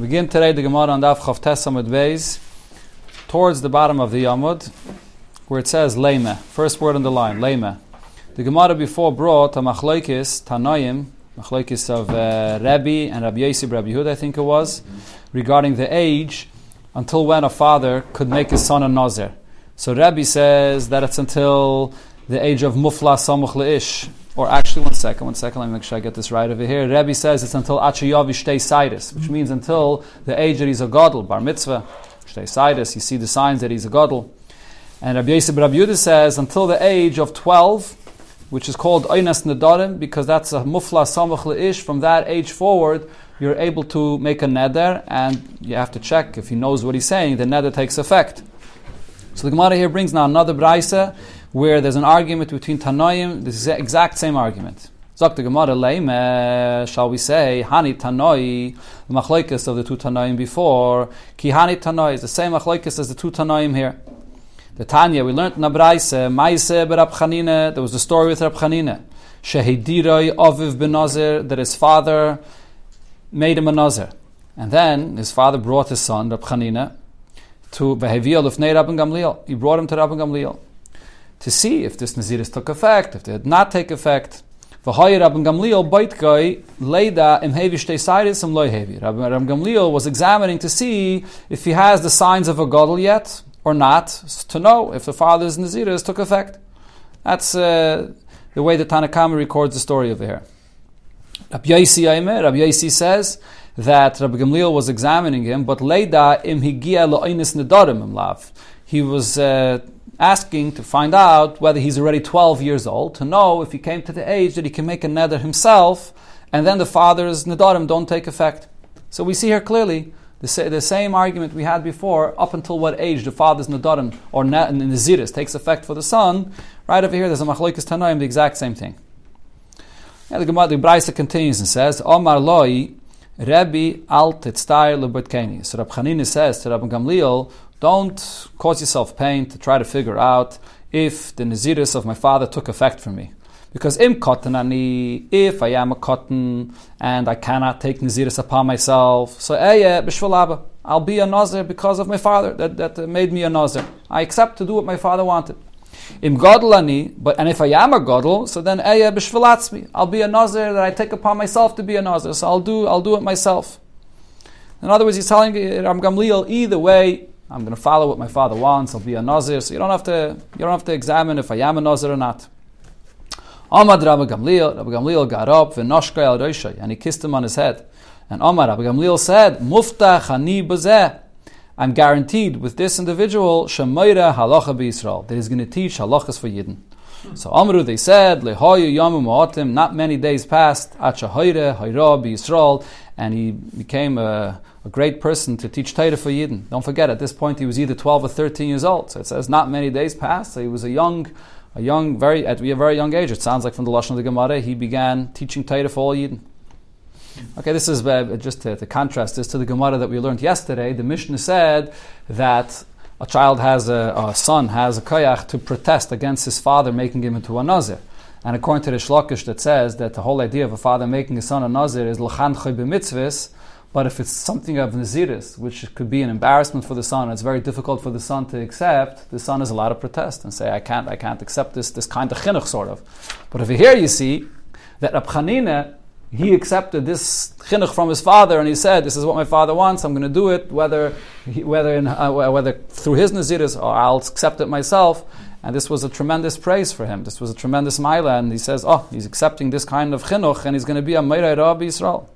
We begin today the Gemara on Daf Chav Tesamud Beis, towards the bottom of the Yamud, where it says Lema. First word on the line, Lema. The Gemara before brought a Machlaikis, Tanoim, Machlaikis of uh, Rabbi and Rabbi Yosef, Rabbi Yehuda, I think it was, regarding the age until when a father could make his son a Nazir. So Rabbi says that it's until the age of Mufla Samuch Le'ish, or actually, one second, one second, let me make sure I get this right over here. Rebbe says it's until Achayavi Shtei Sidus, which means until the age that he's a Gadol, Bar Mitzvah, Shtei Sidus, you see the signs that he's a Gadol. And Rabbi Yosef Rabbi Yehuda says until the age of 12, which is called Einas Nedarim, because that's a Mufla Samach Le'ish, from that age forward, you're able to make a neder, and you have to check if he knows what he's saying, the neder takes effect. So the Gemara here brings now another brisa where there's an argument between Tanoim, this is the exact same argument. Zok the Gemara shall we say, Hani Tanoi, the machlokes of the two Tanoim before, Ki Hani Tanoi is the same machlokes as the two Tanoim here. The Tanya, we learned in Abraise, Maise berab there was the story with Rab Chanina, Shehidiroi Aviv ben Nazir, that his father made him a Nazir. And then his father brought his son, Rab Chanina, to Beheviyah Lufnei Rabban Gamliel. He brought him to Rabban Gamliel to see if this Naziris took effect, if they did not take effect. Rabban Gamliel leida Gamliel was examining to see if he has the signs of a gadol yet or not, to know if the father's Naziris took effect. That's uh, the way the Tanakama records the story over here. Rabbi Yaisi says that Rabbi Gamliel was examining him, but leida im higia lo'inis nedarim im lav. He was uh, asking to find out whether he's already 12 years old, to know if he came to the age that he can make a neder himself, and then the father's nedarim don't take effect. So we see here clearly the, the same argument we had before, up until what age the father's nedarim or ne- takes effect for the son. Right over here, there's a machloikas tanoim, the exact same thing. Yeah, the Gemara, the Brisa continues and says, Omar loi, Rebbe al tetztai lebetkeni. So Rab Chanina says to Rabbi Gamliel, don't cause yourself pain to try to figure out if the Naziris of my father took effect for me. Because im cotton ani, if I am a cotton and I cannot take Naziris upon myself, so eh, I'll be a Nazir because of my father that, that made me a Nazir. I accept to do what my father wanted. Im godel ani, but and if I am a godel, so then eh, I'll be a Nazir that I take upon myself to be a Nazir. So I'll do, I'll do it myself. In other words, he's telling Ram Gamliel, either way, I'm going to follow what my father wants. I'll be a nazir. So you don't have to you don't have to examine if I am a nazir or not. Amad Rabbi Gamliel, Rabbi Gamliel got up v'noshka el roishay, and he kissed him on his head. And Amar Rabbi Gamliel said, Muftach ani bazeh. I'm guaranteed with this individual shemayra halacha b'Yisrael that he's going to teach halachas for Yidden. So Amru they said lehoyu yamu ma'atim. Not many days passed. Acha hayre hayra b'Yisrael, and he became a a great person to teach Torah for Yidden. Don't forget, at this point he was either 12 or 13 years old. So it says not many days passed. So he was a young, a young, very at a very young age. It sounds like from the Lashon of the Gemara, he began teaching Torah for all Yidden. Okay, this is uh, just to, to, contrast this to the Gemara that we learned yesterday. The Mishnah said that a child has a, a son has a koyach to protest against his father making him into a nazir. And according to the Shlokish that says that the whole idea of a father making a son a nazir is l'chan choy b'mitzvahs, but if it's something of Naziris, which could be an embarrassment for the son, it's very difficult for the son to accept, the son is allowed to protest and say, I can't, I can't accept this, this kind of chinuch, sort of. But over here you see that Rab Chanina, he accepted this chinuch from his father and he said, this is what my father wants, I'm going to do it, whether, whether, in, uh, whether through his Naziris or I'll accept it myself. And this was a tremendous praise for him. This was a tremendous maila. And he says, oh, he's accepting this kind of chinuch and he's going to be a Meirei Rabbi Yisrael.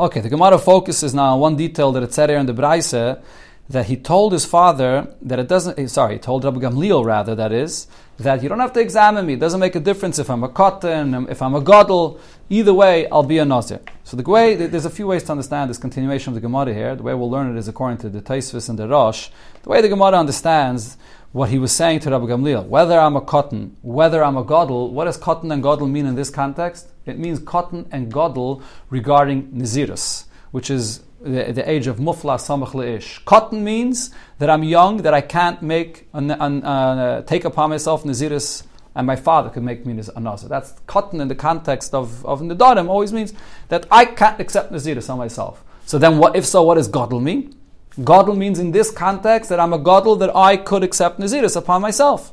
Okay, the Gemara focuses now on one detail that it said here in the Braise that he told his father that it doesn't. Eh, sorry, he told Rabbi Gamliel rather that is that you don't have to examine me. It doesn't make a difference if I'm a cotton, if I'm a gadol. Either way, I'll be a nazir. So the way there's a few ways to understand this continuation of the Gemara here. The way we'll learn it is according to the Taisvis and the Rosh. The way the Gemara understands what he was saying to Rabbi Gamliel. Whether I'm a cotton, whether I'm a gadol, what does cotton and gadol mean in this context? It means cotton and gadol regarding Nazirus, which is the, the, age of mufla samach leish. Cotton means that I'm young, that I can't make an, an, uh, take upon myself Nazirus, and my father could make me a Nazir. That's cotton in the context of, of Nidarim always means that I can't accept Nazirus on myself. So then, what if so? What does Godel mean? Godel means in this context that I'm a Godel that I could accept Naziris upon myself.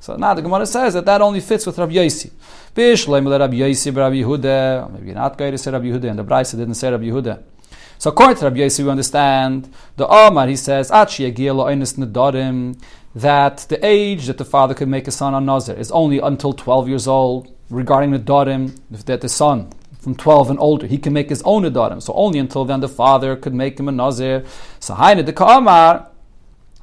So now the Gemara says that that only fits with Rabbi Yosi. Bishleim Rabbi Yosi, Rabbi Yehuda. Maybe not going to say Rabbi Yehuda, and the Brisa didn't say Rabbi Yehuda. So according to Rabbi Yosi, we understand the Omar. He says that the age that the father could make a son on Nazir is only until twelve years old. Regarding the Darim, that the son from 12 and older, he can make his own Adarim. So only until then the father could make him a Nazir. So Haine de Kamar,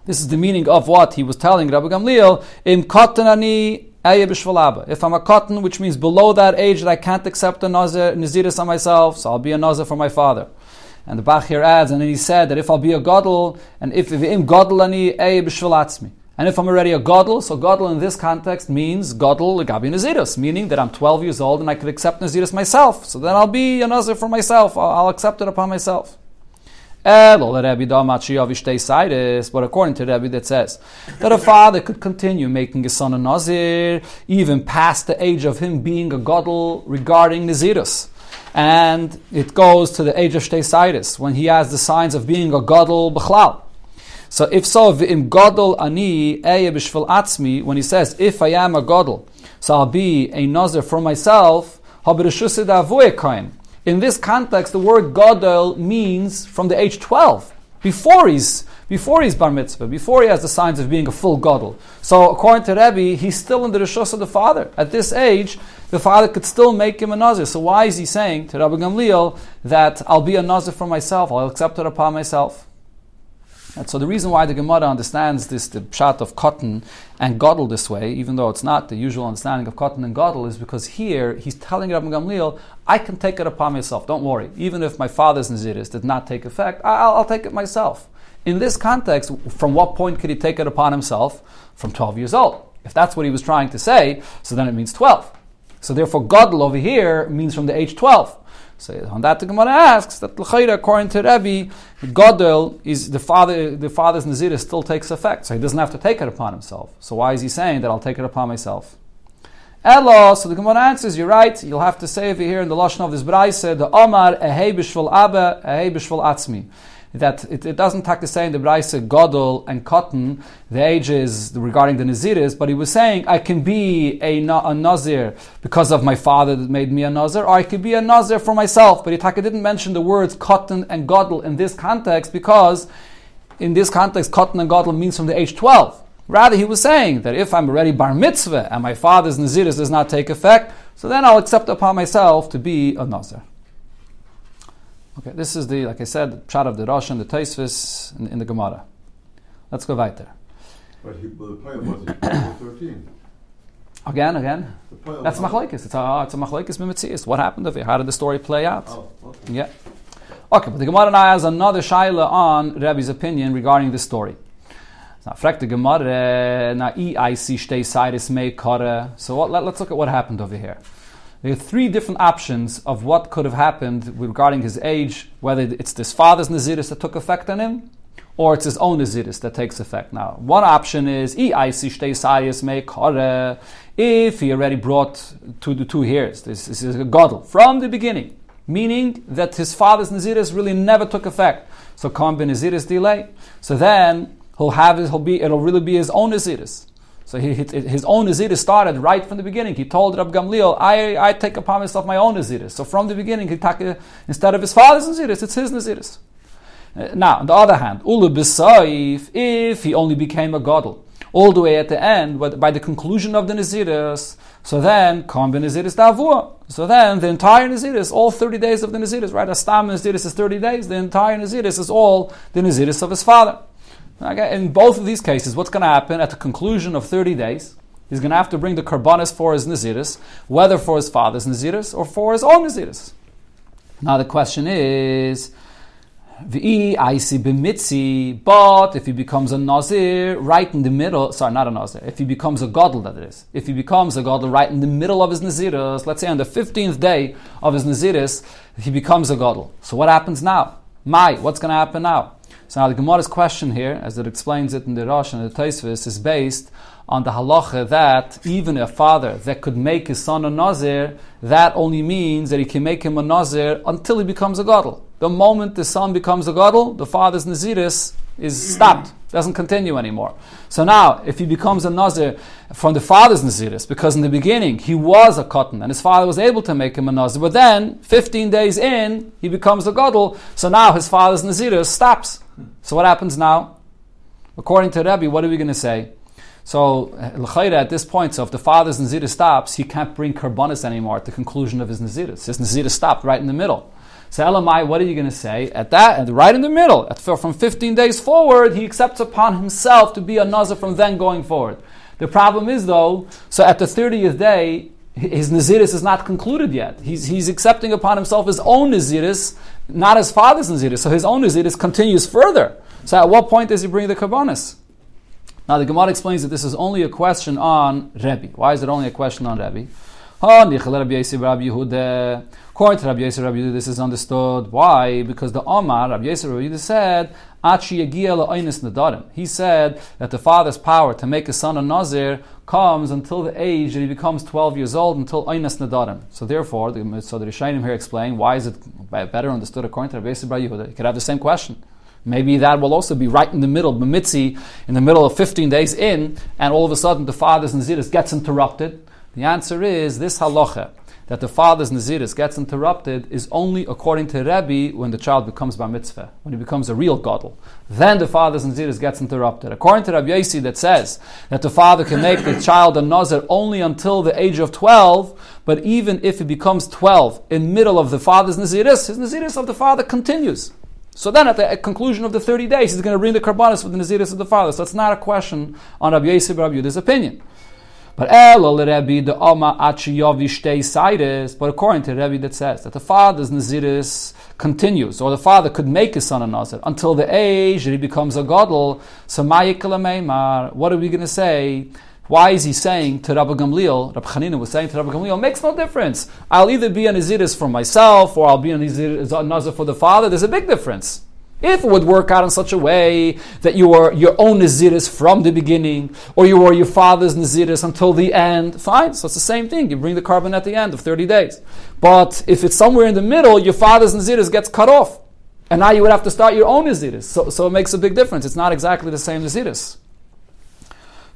this is the meaning of what he was telling Rabbi Gamliel, Im Katanani if I'm a cotton, which means below that age that I can't accept a nazir, naziris on myself, so I'll be a nazir for my father. And the Bach here adds, and then he said that if I'll be a godel, and if im godel ani b'shvelatzmi. And if I'm already a godel, so godel in this context means godel gabi naziris, meaning that I'm 12 years old and I could accept naziris myself. So then I'll be a nazir for myself. I'll, I'll accept it upon myself. But according to Rebbe, that says that a father could continue making his son a nazir even past the age of him being a godel regarding nazirus. And it goes to the age of shteisidis when he has the signs of being a godel b'chlal. So if so, v'im godel ani eye b'shvil atzmi, when he says, if I am a godel, so I'll be a nazir for myself, in this context, the word godel means from the age 12, before he's before he's bar mitzvah, before he has the signs of being a full godel. So according to Rebbe, he's still in the rishos of the father. At this age, the father could still make him a nazir. So why is he saying to Rabbi Gamliel that I'll be a nazir for myself, I'll accept it upon myself? And so the reason why the Gemara understands this the pshat of cotton and godel this way, even though it's not the usual understanding of cotton and godel, is because here he's telling Rabbi Gamliel, I can take it upon myself. Don't worry. Even if my father's naziris did not take effect, I'll, I'll take it myself. In this context, from what point could he take it upon himself? From 12 years old. If that's what he was trying to say, so then it means 12. So therefore, godel over here means from the age 12. So on that the Gemara asks that l'chayra according to Rebbe, Godel is the father. The father's nazir still takes effect, so he doesn't have to take it upon himself. So why is he saying that I'll take it upon myself? Elo, so the Gemara answers, you're right. You'll have to say over here in the lashon of this brayse, the Omar ehei b'shvul abba ehei b'shvul atzmi that it, it doesn't take the same the Braise Godel and Cotton, the ages regarding the Naziris, but he was saying I can be a, a Nazir because of my father that made me a Nazir, or I could be a Nazir for myself. But Itaka didn't mention the words Cotton and Godel in this context because in this context, Cotton and Godel means from the age 12. Rather, he was saying that if I'm already bar mitzvah and my father's naziris does not take effect, so then I'll accept upon myself to be a nazir. Okay, this is the, like I said, pshat of the Rosh and the Taisvis in, in, the Gemara. Let's go weiter. But, he, but the point was 13. Again, again. That's machlekes. It's a ah, it's a machlekes mimetzias. What happened over here? How did the story play out? Oh, okay. Yeah. Okay, but the Gemara now has another shaila on Rabbi's opinion regarding this story. Now, the Gemara, na i shtei sidis me kara. So what, let, let's look at what happened over here. There are three different options of what could have happened regarding his age, whether it's this father's Naziris that took effect on him, or it's his own Naziris that takes effect. Now, one option is if he already brought to the two hairs, this, this is a godel from the beginning, meaning that his father's Naziris really never took effect. So, ben Naziris delay. So then he'll have his, he'll be, it'll really be his own Naziris. So he, his own Naziris started right from the beginning. He told Rab Gamliel, I, I take upon myself my own Naziris. So from the beginning, he took, instead of his father's Naziris, it's his Naziris. Uh, now, on the other hand, Ulu B'Saif, if he only became a Godel, all the way at the end, by the conclusion of the Naziris, so then, Kam Naziris Davua. So then, the entire Naziris, all 30 days of the Naziris, right? Astam Naziris is 30 days, the entire Naziris is all the Naziris of his father. Okay, in both of these cases, what's going to happen at the conclusion of 30 days? He's going to have to bring the karbanis for his naziris, whether for his father's naziris or for his own naziris. Now the question is, but if he becomes a nazir right in the middle, sorry, not a nazir, if he becomes a godel, that is, if he becomes a godel right in the middle of his naziris, let's say on the 15th day of his naziris, he becomes a godel. So what happens now? Mai, what's going to happen now? So now the Gemara's question here, as it explains it in the Rosh and the Taisvis, is based on the halacha that even a father that could make his son a nazir, that only means that he can make him a nazir until he becomes a gadol. The moment the son becomes a gadol, the father's naziris is stopped, doesn't continue anymore. So now, if he becomes a nazir from the father's naziris, because in the beginning he was a cotton and his father was able to make him a nazir, but then 15 days in he becomes a gadol, so now his father's naziris stops. So what happens now? According to Rebbe, what are we going to say? So, uh, at this point, so if the father's Naziris stops, he can't bring Karbonis anymore at the conclusion of his Naziris. His Naziris stopped right in the middle. So, Elamai, what are you going to say? At that, and right in the middle, at, from 15 days forward, he accepts upon himself to be a Nazir from then going forward. The problem is, though, so at the 30th day, his Naziris is not concluded yet. He's, he's accepting upon himself his own Naziris, not his father's Naziris. So his own Naziris continues further. So at what point does he bring the Karbonis? Now the Gemara explains that this is only a question on Rebbe. Why is it only a question on Rebbe? According to Rabbi Yosef, Rabbi Yehuda, this is understood. Why? Because the Omar, Rabbi Yosef, Rabbi Yehuda said, He said that the father's power to make a son a Nazir comes until the age that he becomes 12 years old, until Einas Nadarim. So therefore, the, so the Rishayim here explain why is it better understood according to Rabbi Rabbi Yehuda. You could have the same question. Maybe that will also be right in the middle, Mimitzi, in the middle of 15 days in, and all of a sudden the father's Naziris gets interrupted. The answer is this halacha, that the father's Naziris gets interrupted, is only according to Rebbe when the child becomes Bar Mitzvah, when he becomes a real Gadol. Then the father's Naziris gets interrupted. According to Rabbi Yossi, that says that the father can make the child a Nazir only until the age of 12, but even if he becomes 12 in middle of the father's Naziris, his Naziris of the father continues. So then, at the conclusion of the 30 days, he's going to bring the karbanis for the naziris of the father. So it's not a question on Rabbi Yosef Rabbi Yuda's opinion. But Rabbi the Alma But according to Rabbi, that says that the father's naziris continues, or the father could make his son a nazir until the age that he becomes a gadol. So what are we going to say? Why is he saying to Rabbi Gamliel, Rabbi Chanina was saying to Rabbi Gamliel, makes no difference. I'll either be an Naziris for myself or I'll be an Nazir for the father. There's a big difference. If it would work out in such a way that you were your own Naziris from the beginning, or you were your father's Naziris until the end, fine. So it's the same thing. You bring the carbon at the end of 30 days. But if it's somewhere in the middle, your father's Naziris gets cut off. And now you would have to start your own Naziris. So, so it makes a big difference. It's not exactly the same Naziris.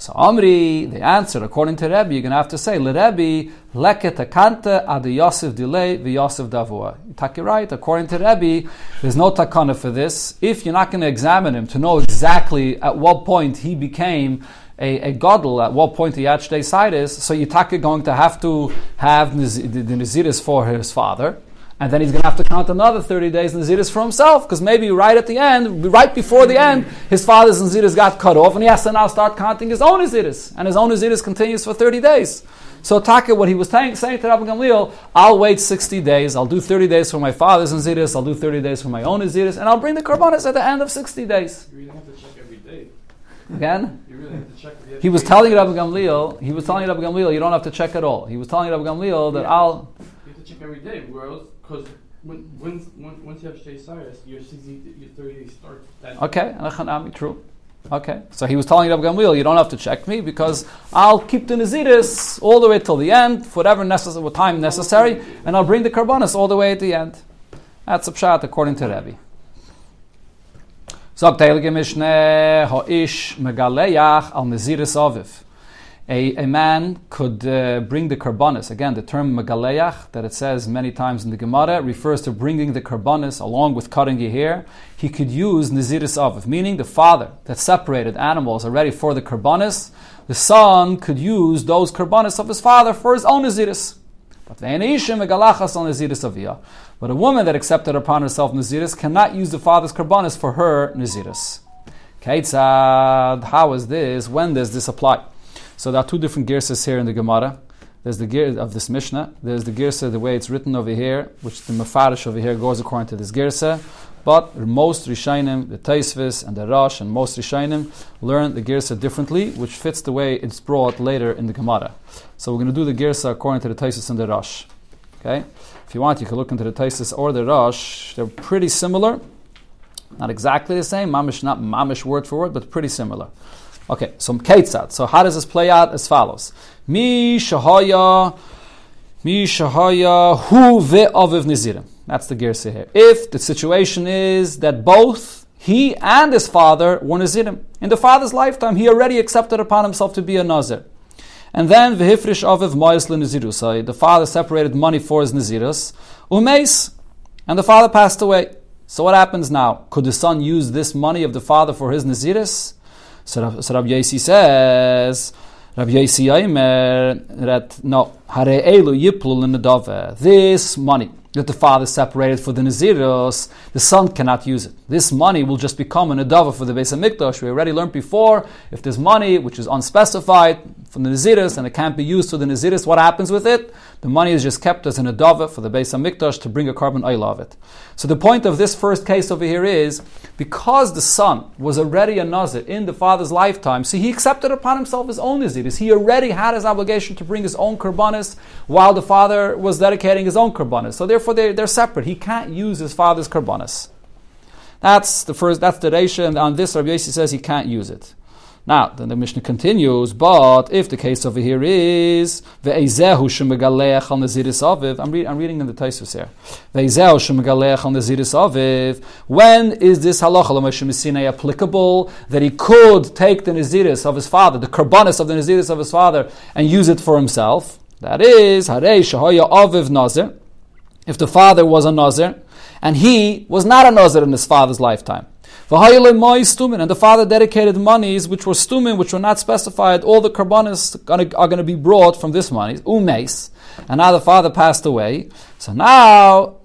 So Amri, they answered, according to Rebbe, you're going to have to say, Rebbe, leket akanta ad Yosef delay the Yosef davua. You right. According to Rebbe, there's no takana for this. If you're not going to examine him to know exactly at what point he became a, a at what point he actually side is, so you're going to have to have the, the Naziris for his father and then he's going to have to count another 30 days Naziris for himself, because maybe right at the end, right before the end, his father's Naziris got cut off, and he has to now start counting his own Naziris, and his own Naziris continues for 30 days. So Taka, what he was saying, saying to Rabbi Gamliel, I'll wait 60 days, I'll do 30 days for my father's Naziris, I'll do 30 days for my own Naziris, and I'll bring the Karbanis at the end of 60 days. You really have to check every day. Again? You really have to check. He was telling Rabbi Gamliel, he was telling Rabbi Gamliel, you don't have to check at all. He was telling Rabbi Gamliel that Yeah. I'll, You have to check every day. Where else? Because when, once, once you have Shtei Cyrus, your 60, your 30 days start. That Okay, Anachanami, ah, true. Okay, so he was telling Rabbi Gamliel, you don't have to check me because I'll keep the Naziris all the way till the end, for whatever time necessary, and I'll bring the Karbanis all the way at the end. That's a pshat according to Rabbi. Sagt Heilige Mishneh, Ho'ish Megaleyach al Naziris Aviv. A, a man could uh, bring the karbanis. Again, the term megaleach that it says many times in the Gemara refers to bringing the karbanis along with cutting your hair. He could use naziris aviv, meaning the father that separated animals already for the karbanis. The son could use those karbanis of his father for his own naziris. But But a woman that accepted upon herself naziris cannot use the father's karbanis for her naziris. Keitzad, how is this? When does this apply? So there are two different girsas here in the Gemara. There's the gear of this Mishnah. There's the girsa the way it's written over here, which the Mefarish over here goes according to this girsa. But most Rishainim, the Taisvis and the Rosh and most Rishainim learn the girsa differently, which fits the way it's brought later in the Gemara. So we're going to do the girsa according to the Taisvis and the Rosh. Okay? If you want, you can look into the Taisvis or the Rosh. They're pretty similar. Not exactly the same, mamish, not mamish word for word, but pretty similar. Okay, so Ketzad. So how does this play out? As follows: Mi shahaya, mi shahaya hu ve'aviv nizirim. That's the Girsa here. If the situation is that both he and his father were Nazirim. In the father's lifetime, he already accepted upon himself to be a Nazir. And then v'hifrish aviv mois Nazirusai. The father separated money for his Nazirus. Umeis. And the father passed away. So what happens now? Could the son use this money of the father for his Nazirus? So, so Rabbi Yossi says, Rabbi Aimer, that no, hare elu yiplul This money that the father separated for the Naziros, the son cannot use it. This money will just become an adava for the Beis Hamikdash. We already learned before, if there's money which is unspecified from the Naziris and it can't be used for the Naziris, what happens with it? The money is just kept as an adava for the Beis Hamikdash to bring a carbon oil of it. So the point of this first case over here is, because the son was already a Nazir in the father's lifetime, so he accepted upon himself his own Naziris. He already had his obligation to bring his own karbanis while the father was dedicating his own karbanis. So therefore they're, they're separate. He can't use his father's karbanis. That's the first, that's the Reisha, and on this Rabbi Yossi says he can't use it. Now, then the Mishnah continues, but if the case over here is ve'ezehu shemegaleach al naziris aviv, I'm, read, I'm reading in the Taisus here. Ve'ezehu shemegaleach al naziris aviv. When is this halacha applicable that he could take the naziris of his father, the karbanis of the naziris of his father, and use it for himself? That is harei aviv nazir. If the father was a nazir, and he was not a Nazir in his father's lifetime. And the father dedicated monies which were stumin, which were not specified. All the karbanis are going to be brought from this money, umes. And now the father passed away. So now.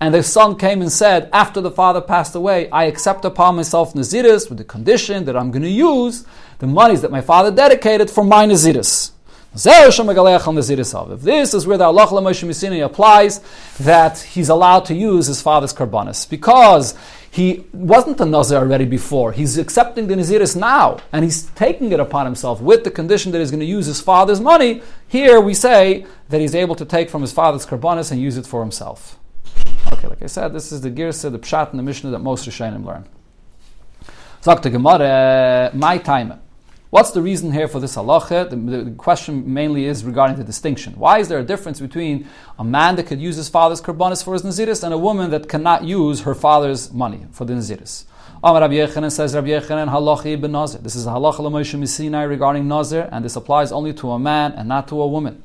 And the son came and said, after the father passed away, I accept upon myself Naziris with the condition that I'm going to use the monies that my father dedicated for my Naziris. This is where the Allah Moshe applies that he's allowed to use his father's karbanis because he wasn't a Nazir already before. He's accepting the Naziris now, and he's taking it upon himself with the condition that he's going to use his father's money. Here we say that he's able to take from his father's karbanis and use it for himself. Okay, like I said, this is the Girsa, the Pshat, and the Mishnah that most Rishonim learn. The Gemara, my time. What's the reason here for this halacha? The, the, question mainly is regarding the distinction. Why is there a difference between a man that could use his father's karbanis for his naziris and a woman that cannot use her father's money for the naziris? Amar Rabbi Yechanan says Rabbi Yechanan halachi ibn nazir. This is a halacha l'moshe misinai regarding nazir, and this applies only to a man and not to a woman.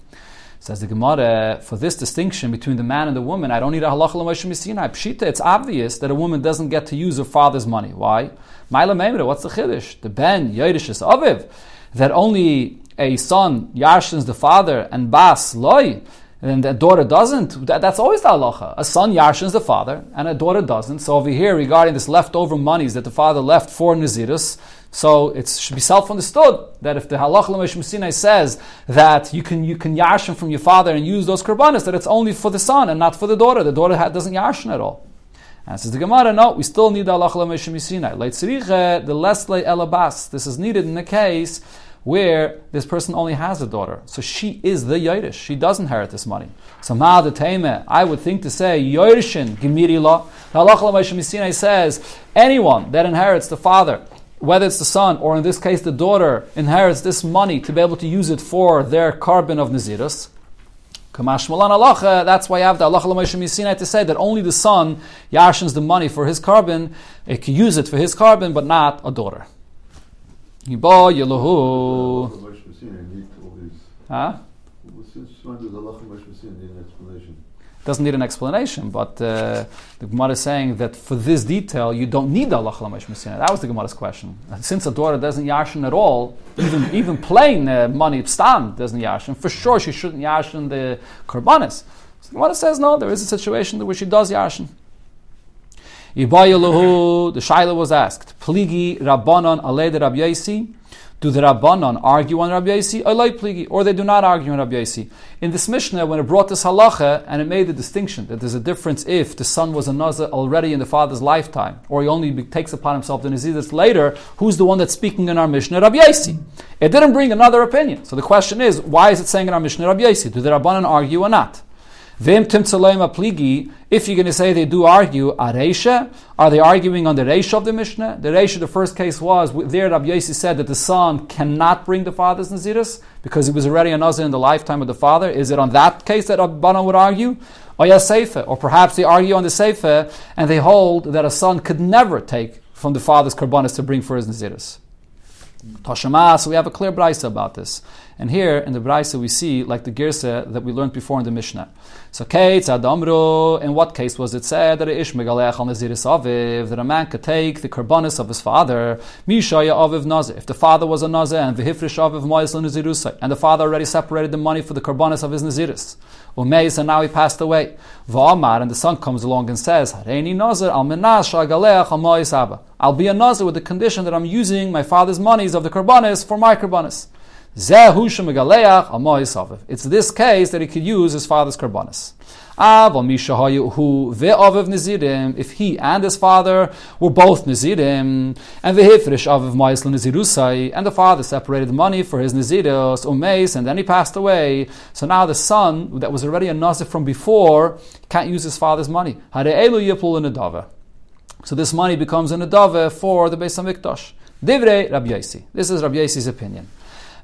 Says the Gemara, for this distinction between the man and the woman, I don't need a halacha misinai. Pshita, it's obvious that a woman doesn't get to use her father's money. Why? Maila Memre, what's the Chiddush? The Ben, Yoidish is Aviv, that only a son yarshins the father and Bas Loi, and the daughter doesn't. That, that's always the halacha. A son yarshins the father, and a daughter doesn't. So over here, regarding this leftover monies that the father left for Nazirus, so it should be self-understood that if the halacha l'mesh says that you can you can yarshin from your father and use those karbanis, that it's only for the son and not for the daughter. The daughter doesn't yarshin at all. And says the Gemara, no, we still need the halacha Allah Sinai. The less Lesle Elabas. This is needed in the case where this person only has a daughter. So she is the Yodish. She does inherit this money. So Ma the I would think to say, law. The Allah Sinai says, anyone that inherits the father, whether it's the son or in this case the daughter, inherits this money to be able to use it for their carbon of Nazirus. That's why I have the Allah to say that only the son yashins the money for his carbon, it can use it for his carbon, but not a daughter. Yibo Yelahu. Huh? Does Allah need an explanation? doesn't need an explanation, but uh, the Gemara is saying that for this detail, you don't need the Allah That was the Gemara's question. Since a daughter doesn't yashin at all, even even plain uh, money, stam, doesn't yashin, for sure she shouldn't yashin the korbanis. So the Gemara says, no, there is a situation where she does yashin. The Shaila was asked, Pligi Rabbanon Aled Rabbi Yaisi. do the Rabbanon argue on Rabbi Yossi? Or they do not argue on Rabbi Yossi. In this Mishnah, when it brought this halacha, and it made the distinction that there's a difference if the son was a Nazir already in the father's lifetime, or he only takes upon himself the Naziris later, who's the one that's speaking in our Mishnah? Rabbi Yossi. It didn't bring another opinion. So the question is, why is it saying in our Mishnah Rabbi Yossi? Do the Rabbanon argue or not? Vim if you're going to say they do argue, areisha, are they arguing on the reisha of the Mishnah? The reisha, the first case was, there Rabbi Yossi said that the son cannot bring the father's naziris because he was already a nazir in the lifetime of the father. Is it on that case that Rabbanan would argue? Or yes, or perhaps they argue on the Sefer and they hold that a son could never take from the father's karbanis to bring for his naziris. Tashama, so we have a clear brisa about this. And here in the brisa we see like the girsa that we learned before in the Mishnah. So Kate Adamru, in what case was it said that Ish Megalech al Naziris Aviv, that a man could take the karbanis of his father, Mishaya Aviv Nazir, if the father was a Nazir, and Vihifrish Aviv Mois Nazirusai, and the father already separated the money for the karbanis of his Naziris. Umeis, and now he passed away. Va'amar, and the son comes along and says, Hareini Nazir al Menas Shagalech al Abba. I'll be a Nazir with the condition that I'm using my father's monies of the karbanis for my karbanis. It's this case that he could use his father's karbanis. If he and his father were both Nazirim, and and the father separated the money for his Naziros, umeis, and then he passed away, so now the son, that was already a Nazir from before, can't use his father's money. So this money becomes a Nadava for the Beis HaMikdash. Rabbi. This is Rabbi Yossi's opinion.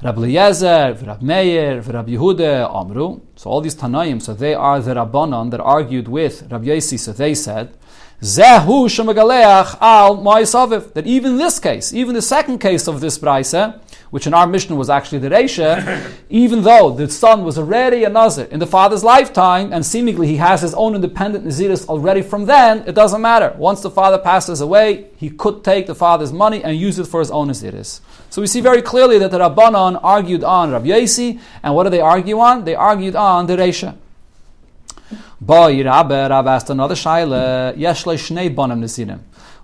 Rabbi Eliezer, Rabbi Meir, Rabbi Yehuda, Amru. So all these Tanaim, so they are the Rabbanon that argued with Rabbi Yossi, so they said, Zehu shemagaleach al ma'isaviv. That even this case, even the second case of this brisa, which in our mission was actually the Reisha, even though the son was already a Nazir in the father's lifetime, and seemingly he has his own independent Naziris already from then, it doesn't matter. Once the father passes away, he could take the father's money and use it for his own Naziris. So we see very clearly that the Rabbanon argued on Rabbi Yossi, and what do they argue on? They argued on the Reisha. Boy, Rabbe, Rabbe asked another shaila, Yeshle Shnei Bonim Nasirim.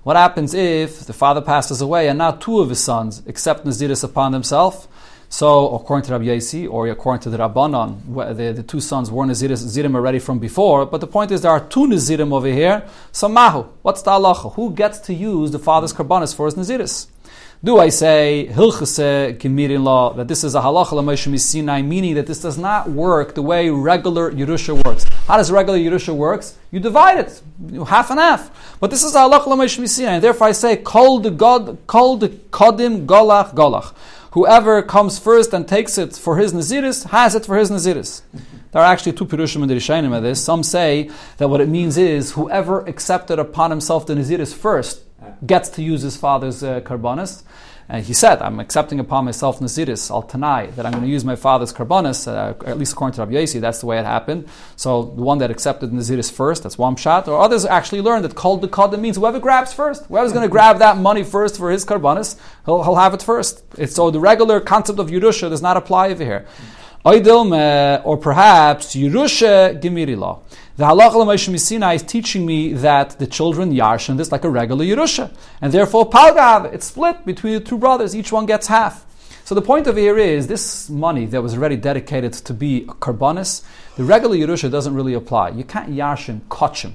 What happens if the father passes away and now two of his sons accept Naziris upon themselves? So, according to Rabbi Yossi, or according to the Rabbanon, the, the two sons were Naziris, already from before, but the point is there are two Nazirim over here. So, Mahu, what's the halacha? Who gets to use the father's karbanis for his Naziris? Do I say hilchase gemirin law that this is a halacha l'moshe Sinai, meaning that this does not work the way regular Yerusha works? How does regular Yerusha works? You divide it, half and half. But this is a halacha l'moshe Sinai, and therefore I say kol the god, kol the kodim golach golach. Whoever comes first and takes it for his naziris has it for his naziris. There are actually two pirushim in the Rishayim of this. Some say that what it means is whoever accepted upon himself the naziris first gets to use his father's uh, karbanis. And he said, I'm accepting upon myself Naziris, al Tanai, that I'm going to use my father's karbanis, uh, at least according to Rabbi Yossi, that's the way it happened. So the one that accepted Naziris first, that's one shot. Or others actually learned that called kol de means whoever grabs first. Whoever's going to grab that money first for his karbanis, he'll, he'll have it first. It's, so the regular concept of Yerusha does not apply over here. Or perhaps Yerusha Gemiri. The halacha l'Moshe Sinai is teaching me that the children yarshan this like a regular Yerusha, and therefore palgav it's split between the two brothers. Each one gets half. So the point of here is this money that was already dedicated to be a karbanis, the regular Yerusha doesn't really apply. You can't yarshin kochim.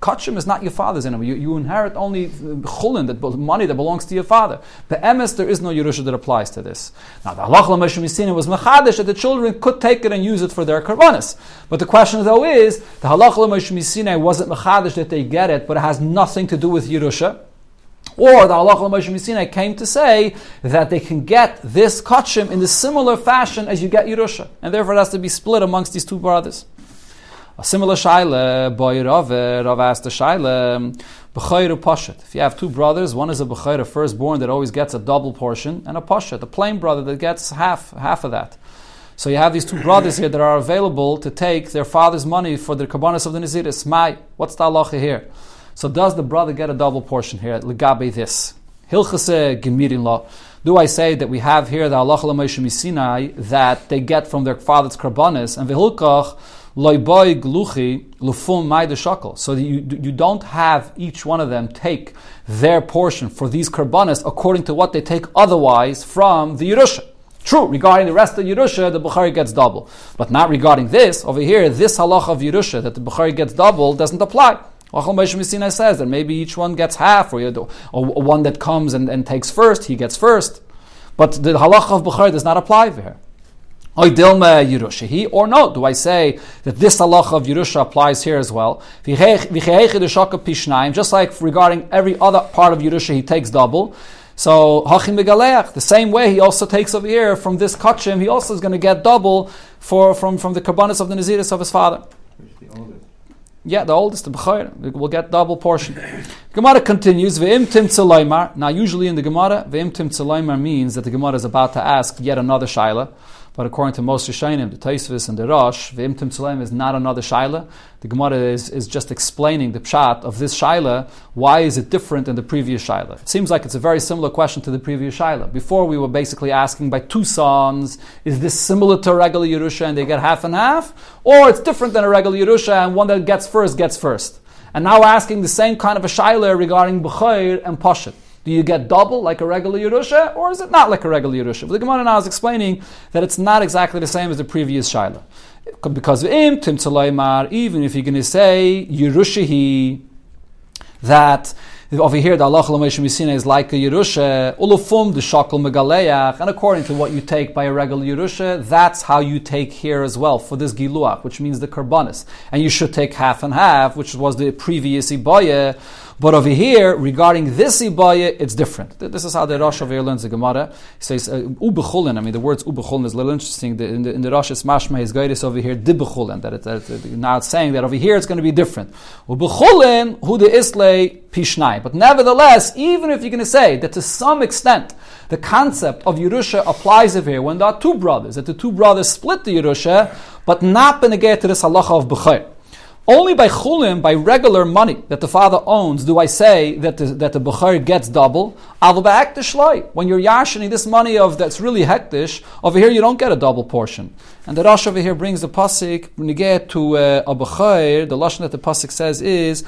Kachim is not your father's anymore. You, you inherit only chulin, that money that belongs to your father. But emes, there is no Yerusha that applies to this. Now, the halach l'meshmisina was mechadish that the children could take it and use it for their karbanis. But the question though is, the halach l'meshmisina wasn't mechadish that they get it, but it has nothing to do with Yerusha. Or the halach l'meshmisina came to say that they can get this kachim in the similar fashion as you get Yerusha. And therefore it has to be split amongst these two brothers. A similar shaila, boy Rav, uh, Rav asked a shaila, um, b'chayru poshet. If you have two brothers, one is a b'chayr, a firstborn that always gets a double portion, and a poshet, a plain brother that gets half, half of that. So you have these two brothers here that are available to take their father's money for the karbanis of the Naziris. My, what's the halacha here? So does the brother get a double portion here? Legabe this. Hilchase uh, gemirin law. Do I say that we have here the halacha Sinai that they get from their father's karbanis and v'hilkach loiboy gluchi lufum shakel. So that you, you don't have each one of them take their portion for these karbanis according to what they take otherwise from the Yerusha. True, regarding the rest of Yerusha, the Bukhari gets double. But not regarding this, over here, this halach of Yerusha, that the Bukhari gets double, doesn't apply. Achal Moshe says that maybe each one gets half, or, or one that comes and, and takes first, he gets first. But the halach of Bukhari does not apply here. Oy dilma Yerushahi, or no? Do I say that this halacha of Yerusha applies here as well? Just like regarding every other part of Yerusha, he takes double. So hachim megaleach, the same way he also takes over here from this kachim, he also is going to get double for from from the karbanis of the naziris of his father. Yeah, the oldest, the Bechayr, will get double portion. Gemara continues, Ve'im tim Now, usually in the Gemara, Ve'im tim means that the Gemara is about to ask yet another Shaila. But according to most Rishonim, the Taisvis and the Rosh, V'imtim Tzelem is not another Shaila. The Gemara is, is just explaining the pshat of this Shaila. Why is it different than the previous Shaila? It seems like it's a very similar question to the previous Shaila. Before we were basically asking by two sons, is this similar to a regular Yerusha and they get half and half? Or it's different than a regular Yerusha and one that gets first gets first. And now we're asking the same kind of a Shaila regarding B'chayr and Pashat. Do you get double like a regular Yerusha, or is it not like a regular Yerusha? But the Gemara now is explaining that it's not exactly the same as the previous Shaila. Because of im tim even if you're going to say Yerushahi, that over here the Allah Misina is like a Yerusha, ulufum the shakal megaleach, and according to what you take by a regular Yerusha, that's how you take here as well for this Giluach, which means the Karbanis. And you should take half and half, which was the previous Ibaya. But over here, regarding this ibaya, it's different. This is how the Rosh over here learns the Gemara. He says, uh, ubechulin. I mean, the words ubechulin is a little interesting. The, in, the, in the Rosh, it's mashma, his guidance over here, dibechulin. That, it, it, now saying that over here it's going to be different. Ubechulin, hu de islay pishnai. But nevertheless, even if you're going to say that to some extent, the concept of Yerusha applies over here when there are two brothers, that the two brothers split the Yerusha, but not benegay to this halacha of Bechayr. Only by chulim, by regular money that the father owns, do I say that the, that the bechar gets double. When you're yashining this money of that's really hektish, over here you don't get a double portion. And the Rosh over here brings the you get to uh, a bechar. The lashon that the pasuk says is.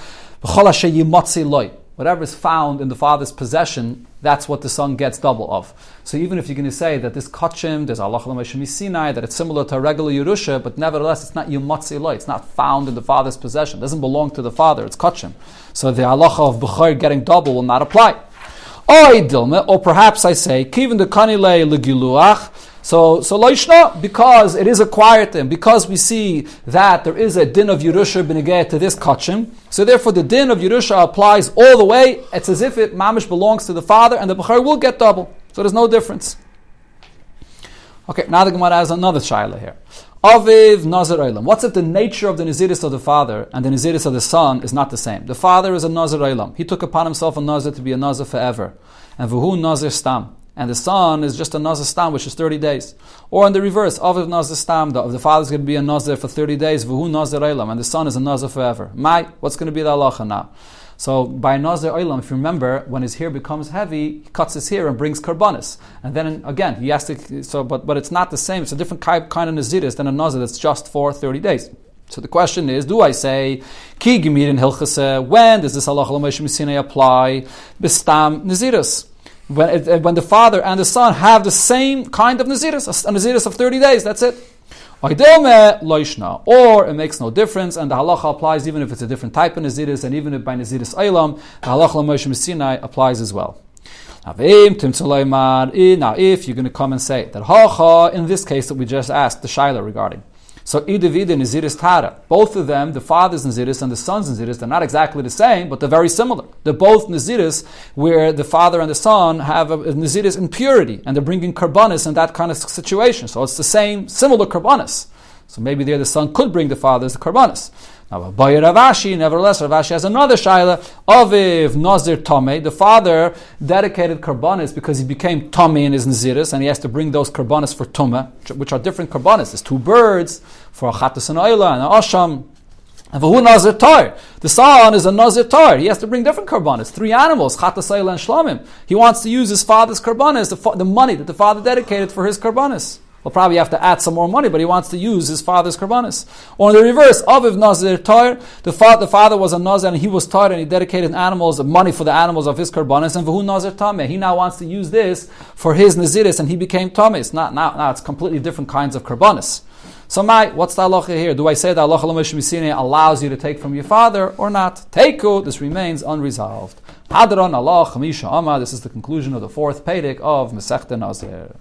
Whatever is found in the father's possession, that's what the son gets double of. So even if you're going to say that this kachim, there's Allah Sinai, that it's similar to a regular Yerusha, but nevertheless it's not Yumatzi Loy, it's not found in the father's possession, it doesn't belong to the father, it's kachim. So the halacha of Bukhar getting double will not apply. Or perhaps I say, Kivin the Kanile Legiluach, so, so loishna, because it is acquired them, because we see that there is a din of Yerusha benegeh to this kachim, so therefore the din of Yerusha applies all the way. It's as if it mamish belongs to the father, and the bechar will get double. So there's no difference. Okay, now the Gemara has another shaila here. Aviv Nazir Olam. What's if the nature of the Naziris of the father and the Naziris of the son is not the same? The father is a Nazir Olam. He took upon himself a Nazir to be a Nazir forever. And Vuhu Nazir Stam and the son is just a nazir stam, which is 30 days. Or in the reverse, Aviv nazir stam, the, the father is going to be a nazir for 30 days, vuhu nazir eilam, and the son is a nazir forever. My, what's going to be the halacha now? So by nazir eilam, if you remember, when his hair becomes heavy, he cuts his hair and brings karbanis. And then again, he has to, so, but, but it's not the same, it's a different kind, of naziris than a nazir that's just for 30 days. So the question is, do I say ki gemir in hilchase? When does this halacha apply? Bistam naziris when, it, when the father and the son have the same kind of naziris, a naziris of 30 days, that's it. Or it makes no difference, and the halacha applies even if it's a different type of naziris, and even if by naziris aylam, the halacha Moshe Sinai applies as well. Eh, now, if you're going to come and say that hacha, in this case that we just asked the shaila regarding, so Idavid and Naziris Tara. Both of them, the father's Naziris and the son's Naziris, they're not exactly the same, but they're very similar. They're both Naziris where the father and the son have a, a Naziris in purity, and they're bringing Karbanis in that kind of situation. So it's the same, similar Karbanis. So maybe there the son could bring the father's Karbanis. Now, Abaye Rav Ashi, nevertheless, Rav Ashi has another shaila. Aviv Nazir Tome, the father dedicated karbanis because he became Tome in his Naziris, and he has to bring those karbanis for Tumah, which are different karbanis. There's two birds for Achatas and Oila and Asham. And for who Nazir Tar? The son is a Nazir Tar. He has to bring different karbanis, three animals, Chatas and Shlamim. He wants to use his father's karbanis, the, the money that the father dedicated for his karbanis. He'll probably have to add some more money, but he wants to use his father's karbanis. Or the reverse, Aviv Nazir Tar, the, fa- the father was a Nazir and he was Tar and he dedicated animals, money for the animals of his karbanis, and Vahu Nazir Tameh. He now wants to use this for his Naziris and he became Tameh. Not now, now it's completely different kinds of karbanis. So, my, what's the halacha here? Do I say that halacha allows you to take from your father or not? Teiku, this remains unresolved. Hadron Allah Chamisha this is the conclusion of the fourth Pedic of Masechta Nazir.